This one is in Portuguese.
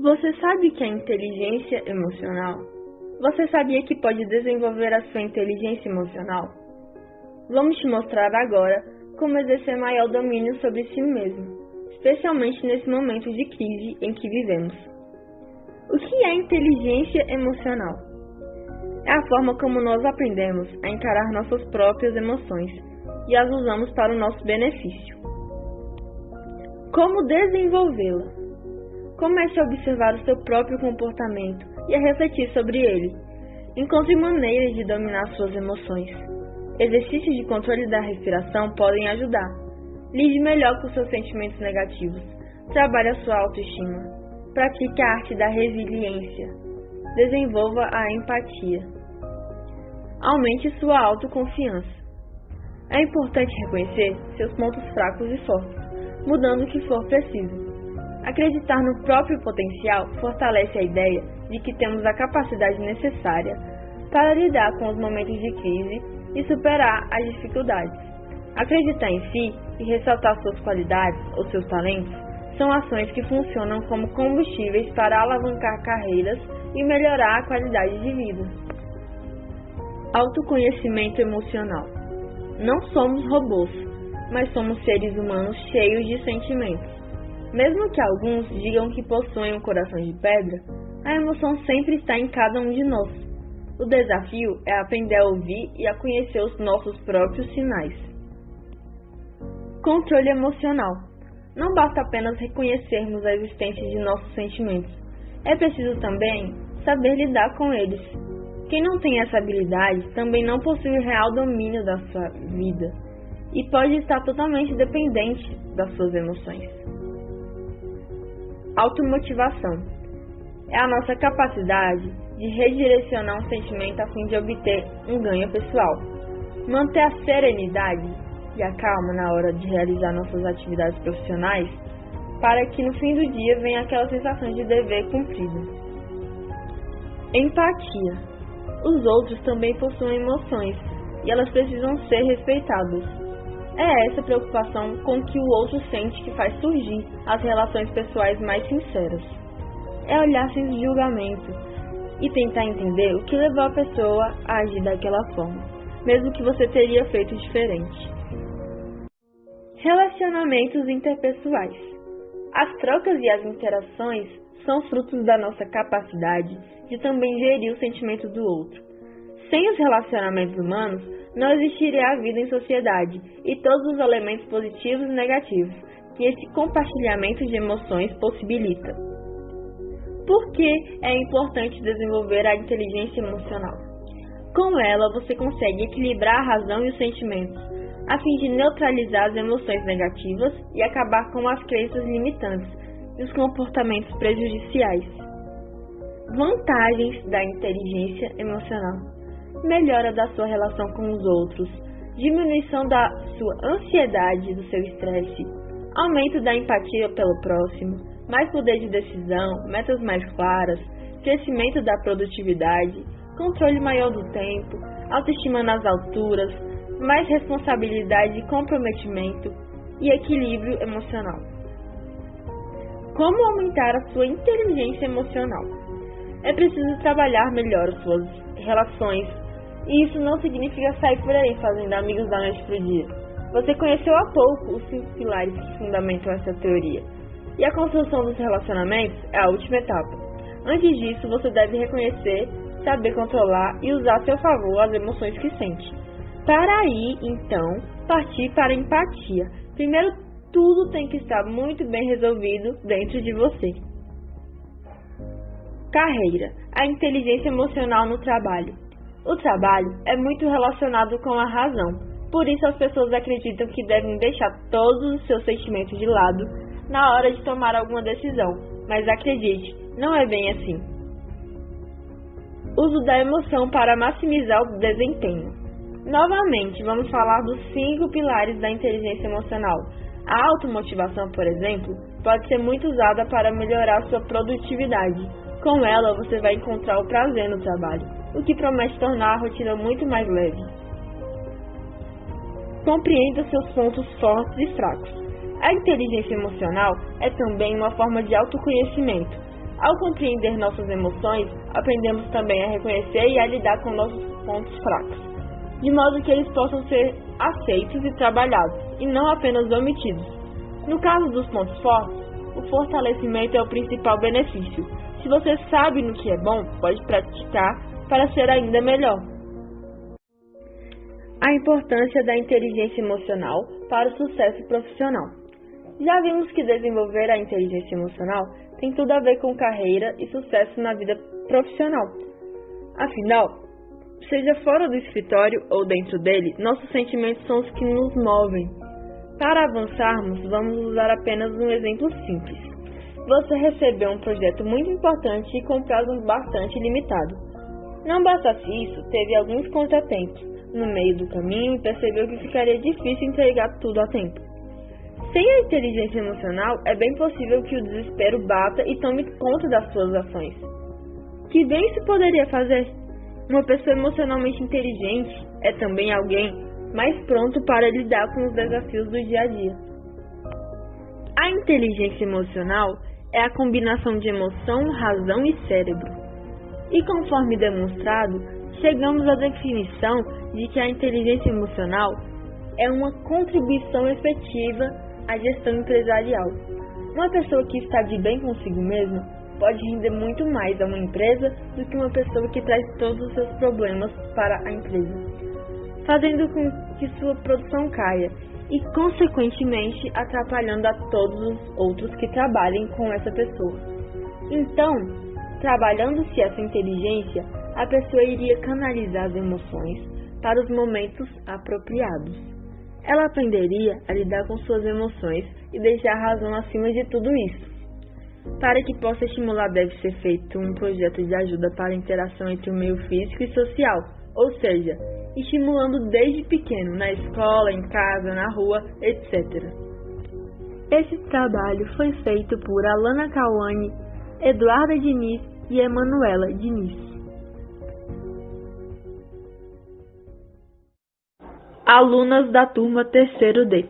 Você sabe que é inteligência emocional? Você sabia que pode desenvolver a sua inteligência emocional? Vamos te mostrar agora como exercer maior domínio sobre si mesmo, especialmente nesse momento de crise em que vivemos. O que é inteligência emocional? É a forma como nós aprendemos a encarar nossas próprias emoções e as usamos para o nosso benefício. Como desenvolvê-la? Comece a observar o seu próprio comportamento e a refletir sobre ele. Encontre maneiras de dominar suas emoções. Exercícios de controle da respiração podem ajudar. Lide melhor com seus sentimentos negativos. Trabalhe a sua autoestima. Pratique a arte da resiliência. Desenvolva a empatia. Aumente sua autoconfiança. É importante reconhecer seus pontos fracos e fortes mudando o que for preciso. Acreditar no próprio potencial fortalece a ideia de que temos a capacidade necessária para lidar com os momentos de crise e superar as dificuldades. Acreditar em si e ressaltar suas qualidades ou seus talentos são ações que funcionam como combustíveis para alavancar carreiras e melhorar a qualidade de vida. Autoconhecimento emocional. Não somos robôs mas somos seres humanos cheios de sentimentos. Mesmo que alguns digam que possuem um coração de pedra, a emoção sempre está em cada um de nós. O desafio é aprender a ouvir e a conhecer os nossos próprios sinais. Controle emocional. Não basta apenas reconhecermos a existência de nossos sentimentos. É preciso também saber lidar com eles. Quem não tem essa habilidade também não possui o real domínio da sua vida e pode estar totalmente dependente das suas emoções. Automotivação é a nossa capacidade de redirecionar um sentimento a fim de obter um ganho pessoal. Manter a serenidade e a calma na hora de realizar nossas atividades profissionais para que no fim do dia venha aquela sensação de dever cumprido. Empatia. Os outros também possuem emoções e elas precisam ser respeitadas. É essa preocupação com que o outro sente que faz surgir as relações pessoais mais sinceras. É olhar sem julgamento e tentar entender o que levou a pessoa a agir daquela forma, mesmo que você teria feito diferente. Relacionamentos interpessoais. As trocas e as interações são frutos da nossa capacidade de também gerir o sentimento do outro. Sem os relacionamentos humanos, não existiria a vida em sociedade e todos os elementos positivos e negativos que esse compartilhamento de emoções possibilita. Por que é importante desenvolver a inteligência emocional? Com ela, você consegue equilibrar a razão e os sentimentos, a fim de neutralizar as emoções negativas e acabar com as crenças limitantes e os comportamentos prejudiciais. Vantagens da inteligência emocional melhora da sua relação com os outros, diminuição da sua ansiedade, do seu estresse, aumento da empatia pelo próximo, mais poder de decisão, metas mais claras, crescimento da produtividade, controle maior do tempo, autoestima nas alturas, mais responsabilidade e comprometimento e equilíbrio emocional. Como aumentar a sua inteligência emocional? É preciso trabalhar melhor suas relações e isso não significa sair por aí fazendo amigos da noite pro dia. Você conheceu há pouco os cinco pilares que fundamentam essa teoria. E a construção dos relacionamentos é a última etapa. Antes disso, você deve reconhecer, saber controlar e usar a seu favor as emoções que sente. Para aí, então, partir para a empatia. Primeiro, tudo tem que estar muito bem resolvido dentro de você. Carreira: a inteligência emocional no trabalho. O trabalho é muito relacionado com a razão, por isso as pessoas acreditam que devem deixar todos os seus sentimentos de lado na hora de tomar alguma decisão, mas acredite, não é bem assim. Uso da emoção para maximizar o desempenho. Novamente, vamos falar dos cinco pilares da inteligência emocional. A automotivação, por exemplo, pode ser muito usada para melhorar sua produtividade. Com ela, você vai encontrar o prazer no trabalho o que promete tornar a rotina muito mais leve. Compreenda seus pontos fortes e fracos. A inteligência emocional é também uma forma de autoconhecimento. Ao compreender nossas emoções, aprendemos também a reconhecer e a lidar com nossos pontos fracos, de modo que eles possam ser aceitos e trabalhados, e não apenas omitidos. No caso dos pontos fortes, o fortalecimento é o principal benefício. Se você sabe no que é bom, pode praticar para ser ainda melhor. A importância da inteligência emocional para o sucesso profissional. Já vimos que desenvolver a inteligência emocional tem tudo a ver com carreira e sucesso na vida profissional. Afinal, seja fora do escritório ou dentro dele, nossos sentimentos são os que nos movem. Para avançarmos, vamos usar apenas um exemplo simples. Você recebeu um projeto muito importante e com prazo bastante limitado. Não bastasse isso, teve alguns contratempos no meio do caminho e percebeu que ficaria difícil entregar tudo a tempo. Sem a inteligência emocional, é bem possível que o desespero bata e tome conta das suas ações. Que bem se poderia fazer? Uma pessoa emocionalmente inteligente é também alguém mais pronto para lidar com os desafios do dia a dia. A inteligência emocional é a combinação de emoção, razão e cérebro. E conforme demonstrado, chegamos à definição de que a inteligência emocional é uma contribuição efetiva a gestão empresarial. Uma pessoa que está de bem consigo mesma pode render muito mais a uma empresa do que uma pessoa que traz todos os seus problemas para a empresa, fazendo com que sua produção caia e, consequentemente, atrapalhando a todos os outros que trabalhem com essa pessoa. Então, trabalhando-se essa inteligência, a pessoa iria canalizar as emoções para os momentos apropriados. Ela aprenderia a lidar com suas emoções e deixar a razão acima de tudo isso. Para que possa estimular, deve ser feito um projeto de ajuda para a interação entre o meio físico e social, ou seja, estimulando desde pequeno, na escola, em casa, na rua, etc. Esse trabalho foi feito por Alana Cauane, Eduarda Diniz e Emanuela Diniz. alunas da turma terceiro D.